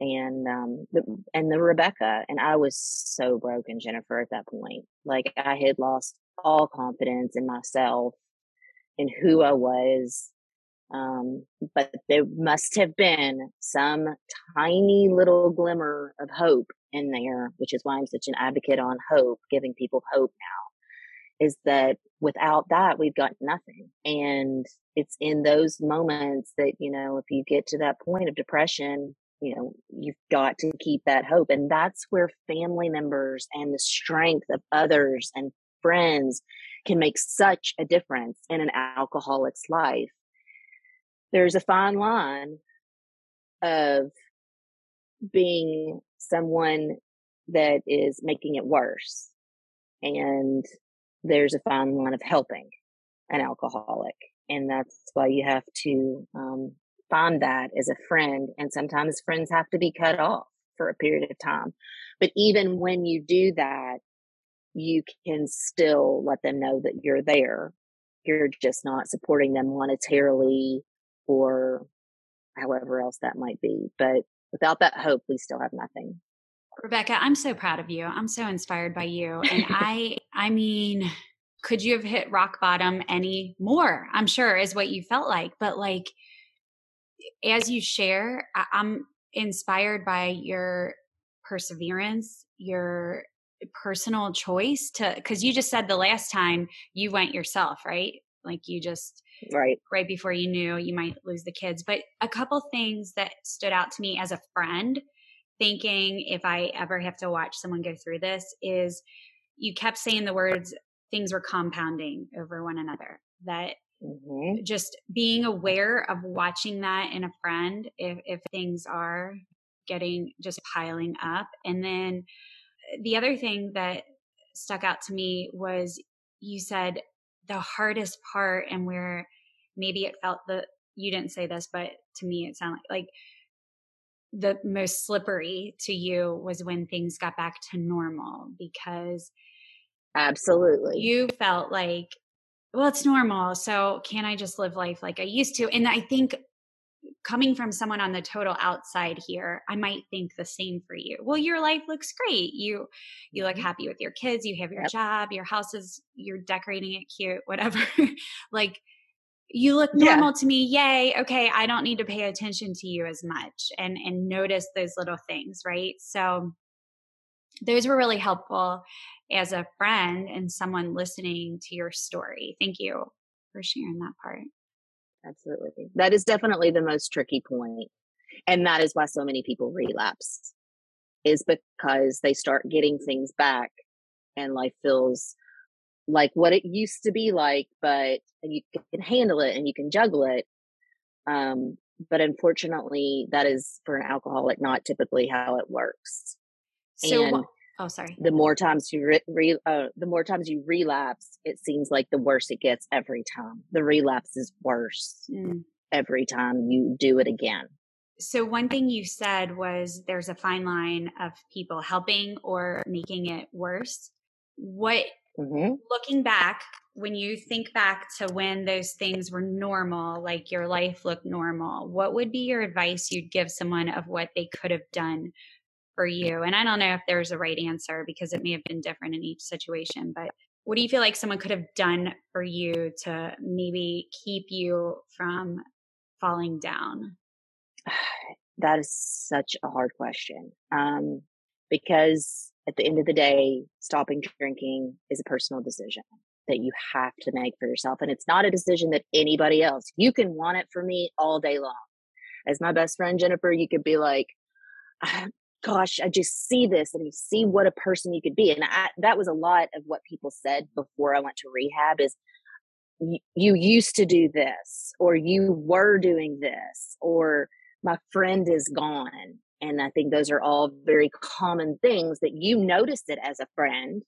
and um the, and the Rebecca and I was so broken Jennifer at that point like I had lost all confidence in myself in who I was um but there must have been some tiny little glimmer of hope in there which is why I'm such an advocate on hope giving people hope now is that without that, we've got nothing. And it's in those moments that, you know, if you get to that point of depression, you know, you've got to keep that hope. And that's where family members and the strength of others and friends can make such a difference in an alcoholic's life. There's a fine line of being someone that is making it worse and there's a fine line of helping an alcoholic. And that's why you have to um, find that as a friend. And sometimes friends have to be cut off for a period of time. But even when you do that, you can still let them know that you're there. You're just not supporting them monetarily or however else that might be. But without that hope, we still have nothing. Rebecca, I'm so proud of you. I'm so inspired by you. And (laughs) I I mean, could you have hit rock bottom any more? I'm sure is what you felt like, but like as you share, I- I'm inspired by your perseverance, your personal choice to, because you just said the last time you went yourself, right? Like you just, right, right before you knew you might lose the kids. But a couple things that stood out to me as a friend, thinking if I ever have to watch someone go through this, is you kept saying the words, things were compounding over one another. That Mm-hmm. Just being aware of watching that in a friend if, if things are getting just piling up. And then uh, the other thing that stuck out to me was you said the hardest part and where maybe it felt that you didn't say this, but to me it sounded like, like the most slippery to you was when things got back to normal because absolutely you felt like well, it's normal. So can I just live life like I used to? And I think coming from someone on the total outside here, I might think the same for you. Well, your life looks great. You you look mm-hmm. happy with your kids, you have your yep. job, your house is you're decorating it cute, whatever. (laughs) like you look normal yeah. to me. Yay. Okay, I don't need to pay attention to you as much and and notice those little things, right? So those were really helpful as a friend and someone listening to your story. Thank you for sharing that part. Absolutely. That is definitely the most tricky. And that is why so many people relapse is because they start getting things back and life feels like what it used to be like, but you can handle it and you can juggle it. Um, but unfortunately, that is for an alcoholic not typically how it works. So, and Oh, sorry. The more times you re, re uh, the more times you relapse, it seems like the worse it gets every time. The relapse is worse mm. every time you do it again. So one thing you said was there's a fine line of people helping or making it worse. What mm-hmm. looking back, when you think back to when those things were normal, like your life looked normal, what would be your advice you'd give someone of what they could have done for you? And I don't know if there's a right answer because it may have been different in each situation, but what do you feel like someone could have done for you to maybe keep you from falling down? (sighs) That is such a hard question. Um, because at the end of the day, stopping drinking is a personal decision that you have to make for yourself. And it's not a decision that anybody else, you can want it for me all day long. As my best friend, Jennifer, you could be like, ah, gosh, I just see this and you see what a person you could be. And I, that was a lot of what people said before I went to rehab is you used to do this or you were doing this or my friend is gone. And I think those are all very common things that you notice it as a friend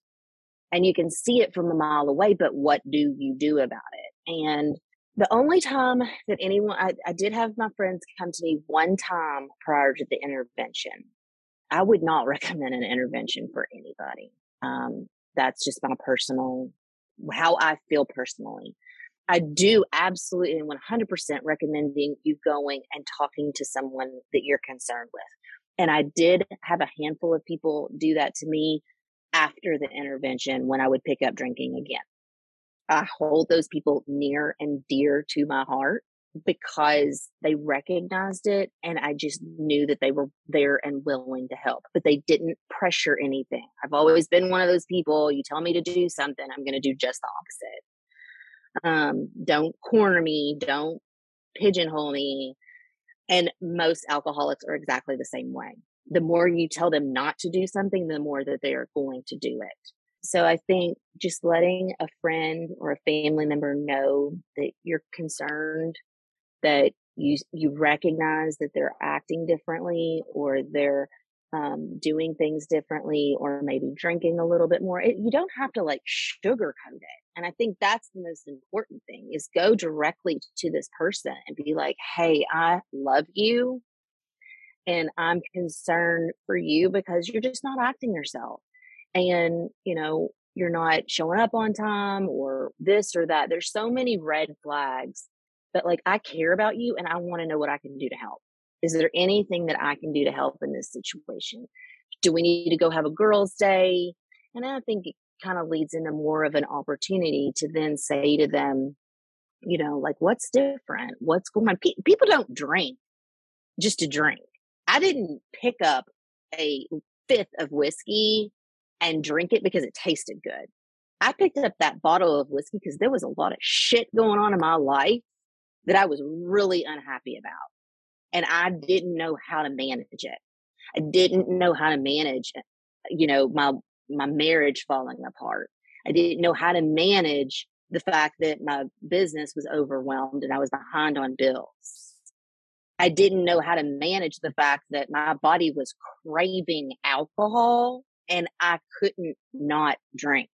and you can see it from a mile away, but what do you do about it? And the only time that anyone, I, I did have my friends come to me one time prior to the intervention I would not (laughs) recommend an intervention for anybody. Um, that's just my personal, how I feel personally. I do absolutely and 100% recommending you going and talking to someone that you're concerned with. And I did have a handful of people do that to me after the intervention when I would pick up drinking again. I hold those people near and dear to my heart because they recognized it and I just knew that they were there and willing to help, but they didn't pressure anything. I've always been one of those people, you tell me to do something, I'm going to do just the opposite. Um, don't corner me, don't pigeonhole me. And most alcoholics are exactly the same way. The more you tell them not to do something, the more that they are going to do it. So I think just letting a friend or a family member know that you're concerned that you you recognize that they're acting differently or they're um, doing things differently or maybe drinking a little bit more. It, you don't have to like sugarcoat it. And I think that's the most important thing is go directly to this person and be like, Hey, I love you. And I'm concerned for you because you're just not acting yourself. And, you know, you're not showing up on time or this or that. There's so many red flags but like I care about you and I want to know what I can do to help. Is there anything that I can do to help in this situation? Do we need to go have a girls' day? And I think it kind of leads into more of an opportunity to then say to them, you know, like, what's different? What's going on? Pe- people don't drink just to drink. I didn't pick up a fifth of whiskey and drink it because it tasted good. I picked up that bottle of whiskey because there was a lot of shit going on in my life that I was really unhappy about. And I didn't know how to manage it. I didn't know how to manage, uh, you know, my, my marriage falling apart. I didn't know how to manage the fact that my business was overwhelmed and I was behind on bills. I didn't know how to manage the fact that my body was craving alcohol and I couldn't not drink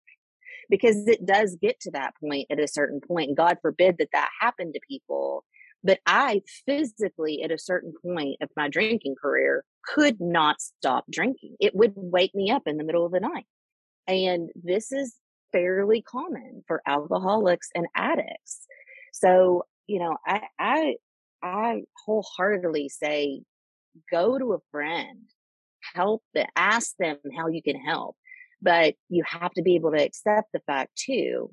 because it does get to that point at a certain point. And God forbid that that happened to people. But I physically, at a certain point of my drinking career, could not stop drinking. It would wake me up in the middle of the night. And this is fairly common for alcoholics and addicts. So, you know, I, I, I wholeheartedly say, go to a friend, help them, ask them how you can help. But you have to be able to accept the fact too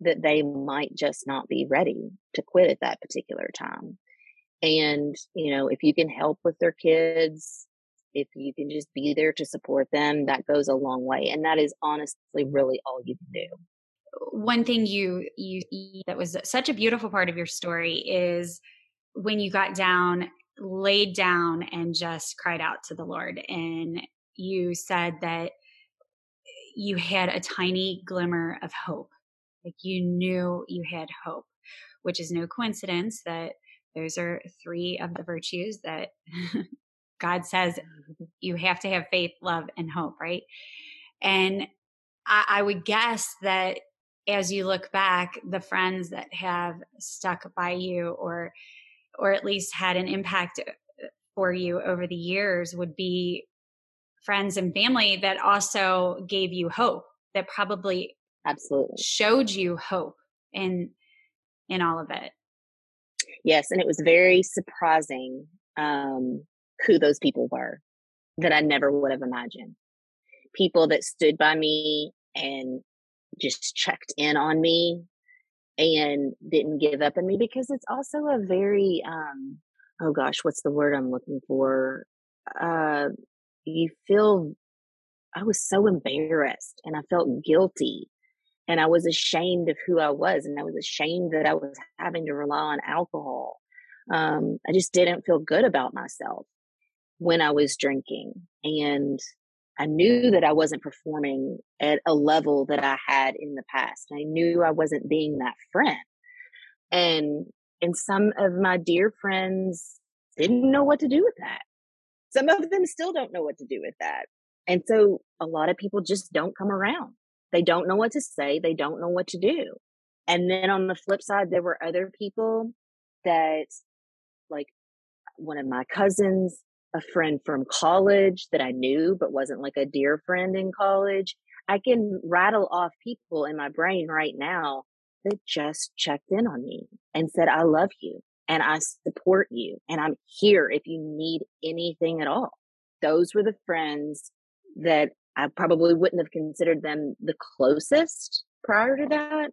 that they might just not be ready to quit at that particular time. And, you know, if you can help with their kids, if you can just be there to support them, that goes a long way. And that is honestly really all you can do. One thing you, you, that was such a beautiful part of your story is when you got down, laid down and just cried out to the Lord. And you said that you had a tiny glimmer of hope. Like you knew you had hope, which is no coincidence that those are three of the virtues that (laughs) God says you have to have faith, love, and hope, right? And I, I would guess that as you look back, the friends that have stuck by you or or at least had an impact uh, for you over the years would be friends and family that also gave you hope that probably absolutely. showed you hope in in all of it. Yes and it was very surprising um who those people were that i never would have imagined. People that stood by me and just checked in on me and didn't give up on me because it's also a very um oh gosh what's the word i'm looking for? Uh you feel I was so embarrassed and I felt guilty and I was ashamed of who I was and I was ashamed that I was having to rely on alcohol. Um, I just didn't feel good about myself when I was drinking and I knew that I wasn't performing at a level that I had in the past. I knew I wasn't being that friend. And and some of my dear friends didn't know what to do with that. Some of them still don't know what to do with that. And so a lot of people just don't come around. They don't know what to say. They don't know what to do. And then on the flip side, there were other people that like one of my cousins, a friend from college that I knew, but wasn't like a dear friend in college. I can rattle off people in my brain right now that just checked in on me and said, I love you and I support you and I'm here if you need anything at all. Those were the friends that I probably wouldn't have considered them the closest prior to that.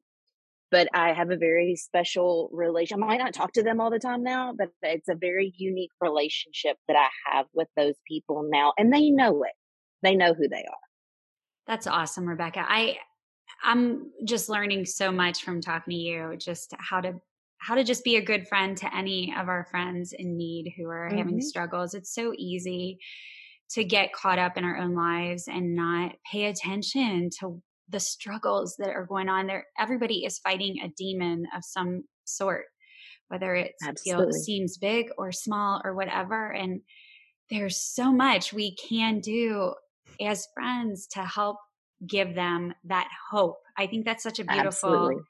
But I have a very special relation. I might not talk to them all the time now, but it's a very unique relationship that I have with those people now. And they know it. They know who they are. That's awesome, Rebecca. I I'm just learning so much from talking to you, just how to how to just be a good friend to any of our friends in need who are mm-hmm. having struggles. It's so easy to get caught up in our own lives and not pay attention to the struggles that are going on there. Everybody is fighting a demon of some sort, whether it you know, seems big or small or whatever. And there's so much we can do as friends to help give them that hope. I think that's such a beautiful Absolutely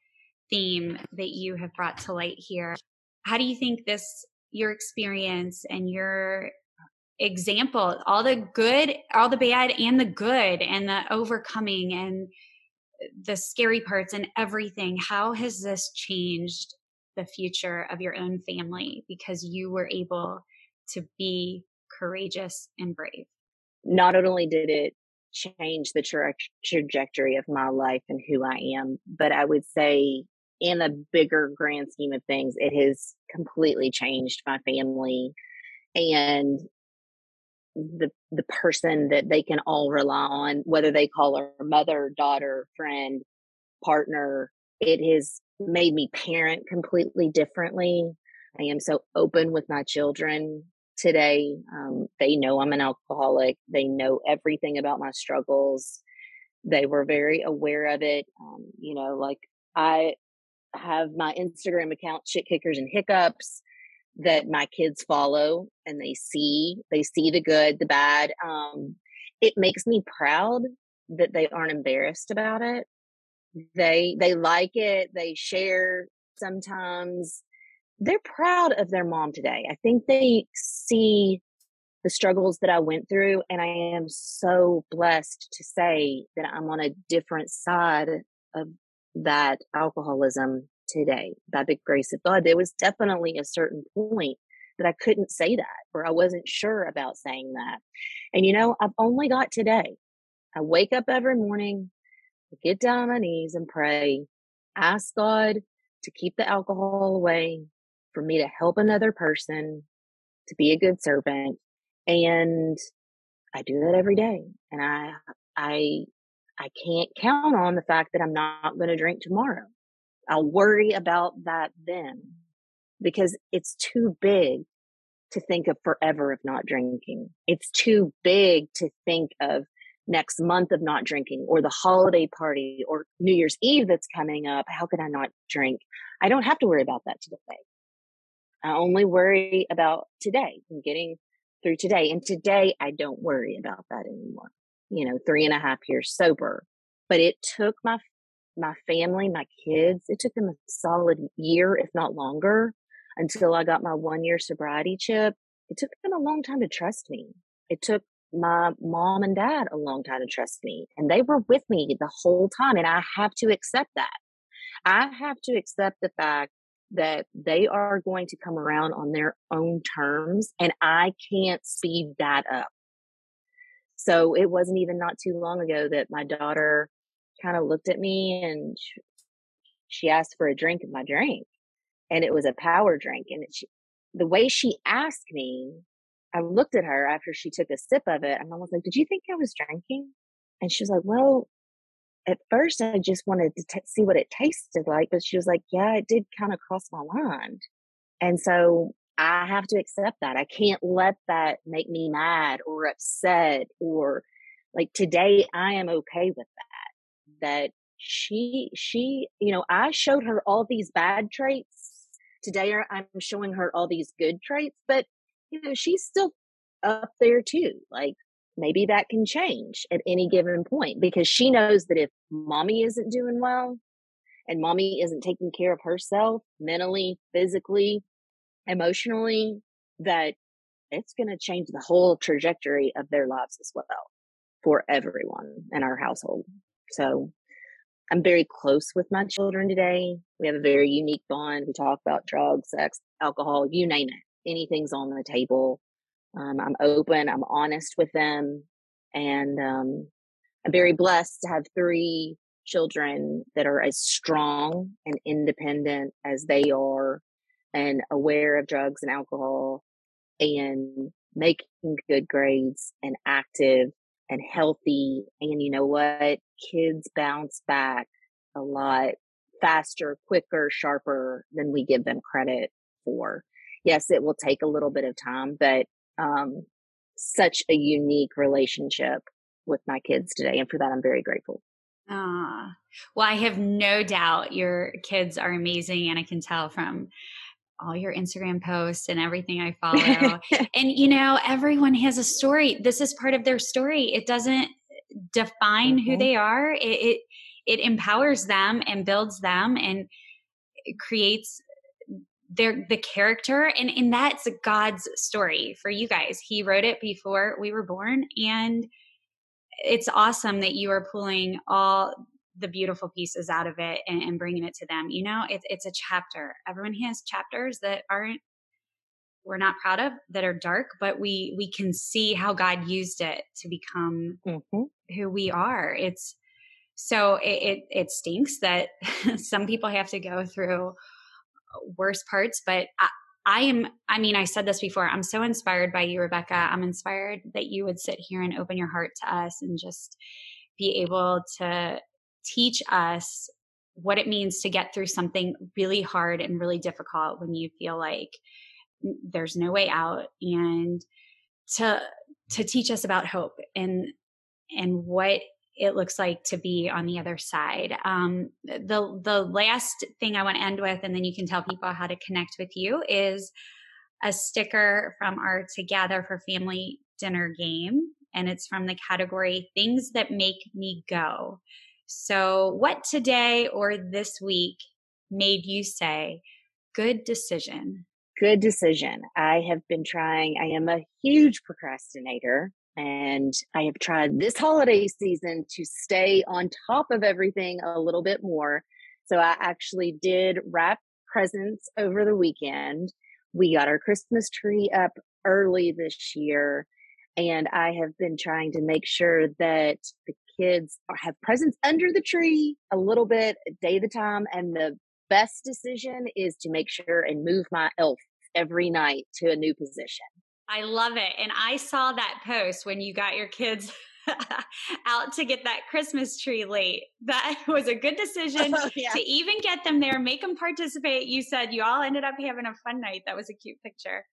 theme that you have brought to light here. How do you think this, your experience and your example, all the good, all the bad and the good and the overcoming and the scary parts and everything, how has this changed the future of your own family because you were able to be courageous and brave? Not only did it change the tra- trajectory of my life and who I am, but I would say in a bigger grand scheme of things, it has completely changed my family and the the person that they can all rely on, whether they call her mother, daughter, friend, partner. It has made me parent completely differently. I am so open with my children today. Um, they know I'm an alcoholic. They know everything about my struggles. They were very aware of it. Um, you know, like I have my Instagram account, Shit Kickers and Hiccups, that my kids follow and they see. They see the good, the bad. Um, it makes me proud that they aren't embarrassed about it. They they like it. They share sometimes. They're proud of their mom today. I think they see the struggles that I went through, and I am so blessed to say that I'm on a different side of that alcoholism today by the grace of God. There was definitely a certain point that I couldn't say that or I wasn't sure about saying that. And you know, I've only got today. I wake up every morning, I get down on my knees and pray, ask God to keep the alcohol away, for me to help another person, to be a good servant. And I do that every day. And I, I I can't count on the fact that I'm not going to drink tomorrow. I'll worry about that then because it's too big to think of forever of not drinking. It's too big to think of next month of not drinking or the holiday party or New Year's Eve that's coming up. How could I not drink? I don't have to worry about that today. I only worry about today and getting through today. And today I don't worry about that anymore you know, three and a half years sober. But it took my my family, my kids, it took them a solid year, if not longer, until I got my one year sobriety chip. It took them a long time to trust me. It took my mom and dad a long time to trust me. And they were with me the whole time. And I have to accept that. I have to accept the fact that they are going to come around on their own terms. And I can't speed that up. So it wasn't even not too long ago that my daughter kind of looked at me and she asked for a drink of my drink and it was a power drink and she, the way she asked me i looked at her after she took a sip of it and i was like did you think i was drinking and she was like well at first i just wanted to t- see what it tasted like but she was like yeah it did kind of cross my mind and so I have to accept that. I can't let that make me mad or upset or like today I am okay with that. That she, she, you know, I showed her all these bad traits. Today er, I'm showing her all these good traits, but you know, she's still up there too. Like maybe that can change at any given point because she knows that if mommy isn't doing well and mommy isn't taking care of herself mentally, physically, emotionally that it's going to change the whole trajectory of their lives as well for everyone in our household. So I'm very close with my children today. We have a very unique bond. We talk about drugs, sex, alcohol, you name it. Anything's on the table. Um, I'm open. I'm honest with them. And um, I'm very blessed to have three children that are as strong and independent as they are and aware of drugs and alcohol and making good grades and active and healthy. And you know what? Kids bounce back a lot faster, quicker, sharper than we give them credit for. Yes, it will take a little bit of time, but um, such a unique relationship with my kids today. And for that, I'm very grateful. Ah, well, I have no doubt your kids are amazing. And I can tell from all your Instagram posts and everything I (laughs) follow. and you know, everyone has a story. This is part of their story. It doesn't define mm-hmm. who they are. It, it it empowers them and builds them and creates their the character and and that's God's story for you guys. He wrote it before we were born and it's awesome that you are pulling all the beautiful pieces out of it and, and bringing it to them. You know, it's it's a chapter. Everyone has chapters that aren't we're not proud of that are dark, but we we can see how God used it to become mm-hmm. who we are. It's so it, it, it stinks that (laughs) some people have to go through worse parts, but I, I am, I mean, I said this before. I'm so inspired by you, Rebecca. I'm inspired that you would sit here and open your heart to us and just be able to teach us what it means to get through something really hard and really difficult when you feel like there's no way out and to to teach us about hope and and what it looks like to be on the other side. Um, the the last thing I want to end with, and then you can tell people how to connect with you, is a sticker from our Together for Family dinner game, and it's from the category "Things That Make Me Go." So, what today or this week made you say, "Good decision"? Good decision. I have been trying. I am a huge procrastinator. And I have tried this holiday season to stay on top of everything a little bit more. So I actually did wrap presents over the weekend. We got our Christmas tree up early this year. And I have been trying to make sure that the kids have presents under the tree a little bit, a day at a time. And the best decision is to make sure and move my elf every night to a new position. I love it. And I saw that post when you got your kids (laughs) out to get that Christmas tree late. That (laughs) was a good decision oh, yeah. to even get them there, make them participate. You said you all ended up having a fun night. That was a cute picture.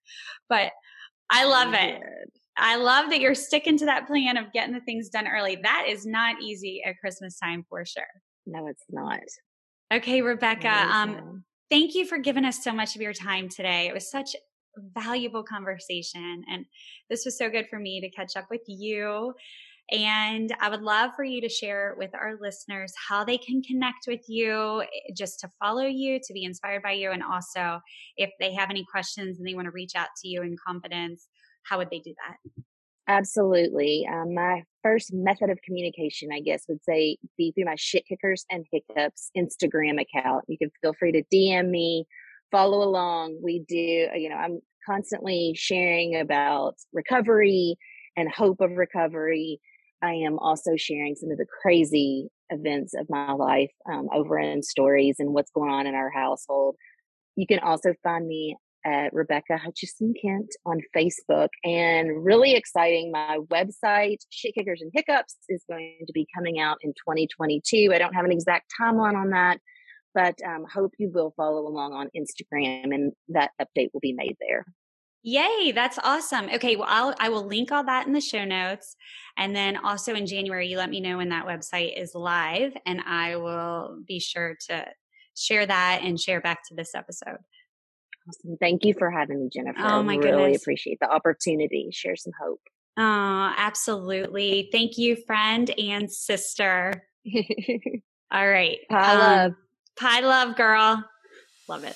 But I love it. I love that you're sticking to that plan of getting the things done early. That is not easy at Christmas time for sure. No, it's not. Okay, Rebecca. Um, thank you for giving us so much of your time today. It was such valuable conversation. And this was so good for me to catch up with you. And I would love for you to share with our listeners how they can connect with you, eh, just to follow you, to be inspired by you. And also, if they have any questions and they want to reach out to you in confidence, how would they do that? Absolutely. Um, my first method of communication, I guess, would say be through my shit kickers and hiccups Instagram account. You can feel free to DM me follow along. We do, you know, I'm constantly sharing about recovery and hope of recovery. I am also sharing some of the crazy events of my life um, over in stories and what's going on in our household. You can also find me at Rebecca Hutchison Kent on Facebook. And really exciting, my website, Shit Kickers and Hiccups, is going to be coming out in 2022. I don't have an exact timeline on that, but um, hope you will follow along on Instagram and that update will be made there. Yay, that's awesome. Okay, well, I'll, I will link all that in the show notes. And then also in January, you let me know when that website is live, and I will be sure to share that and share back to this episode. Awesome. Thank you for having me, Jennifer. Oh, my I really goodness. appreciate the opportunity. Share some hope. Oh, absolutely. Thank you, friend and sister. (laughs) all right. I um, love. Pie love, girl. Love it.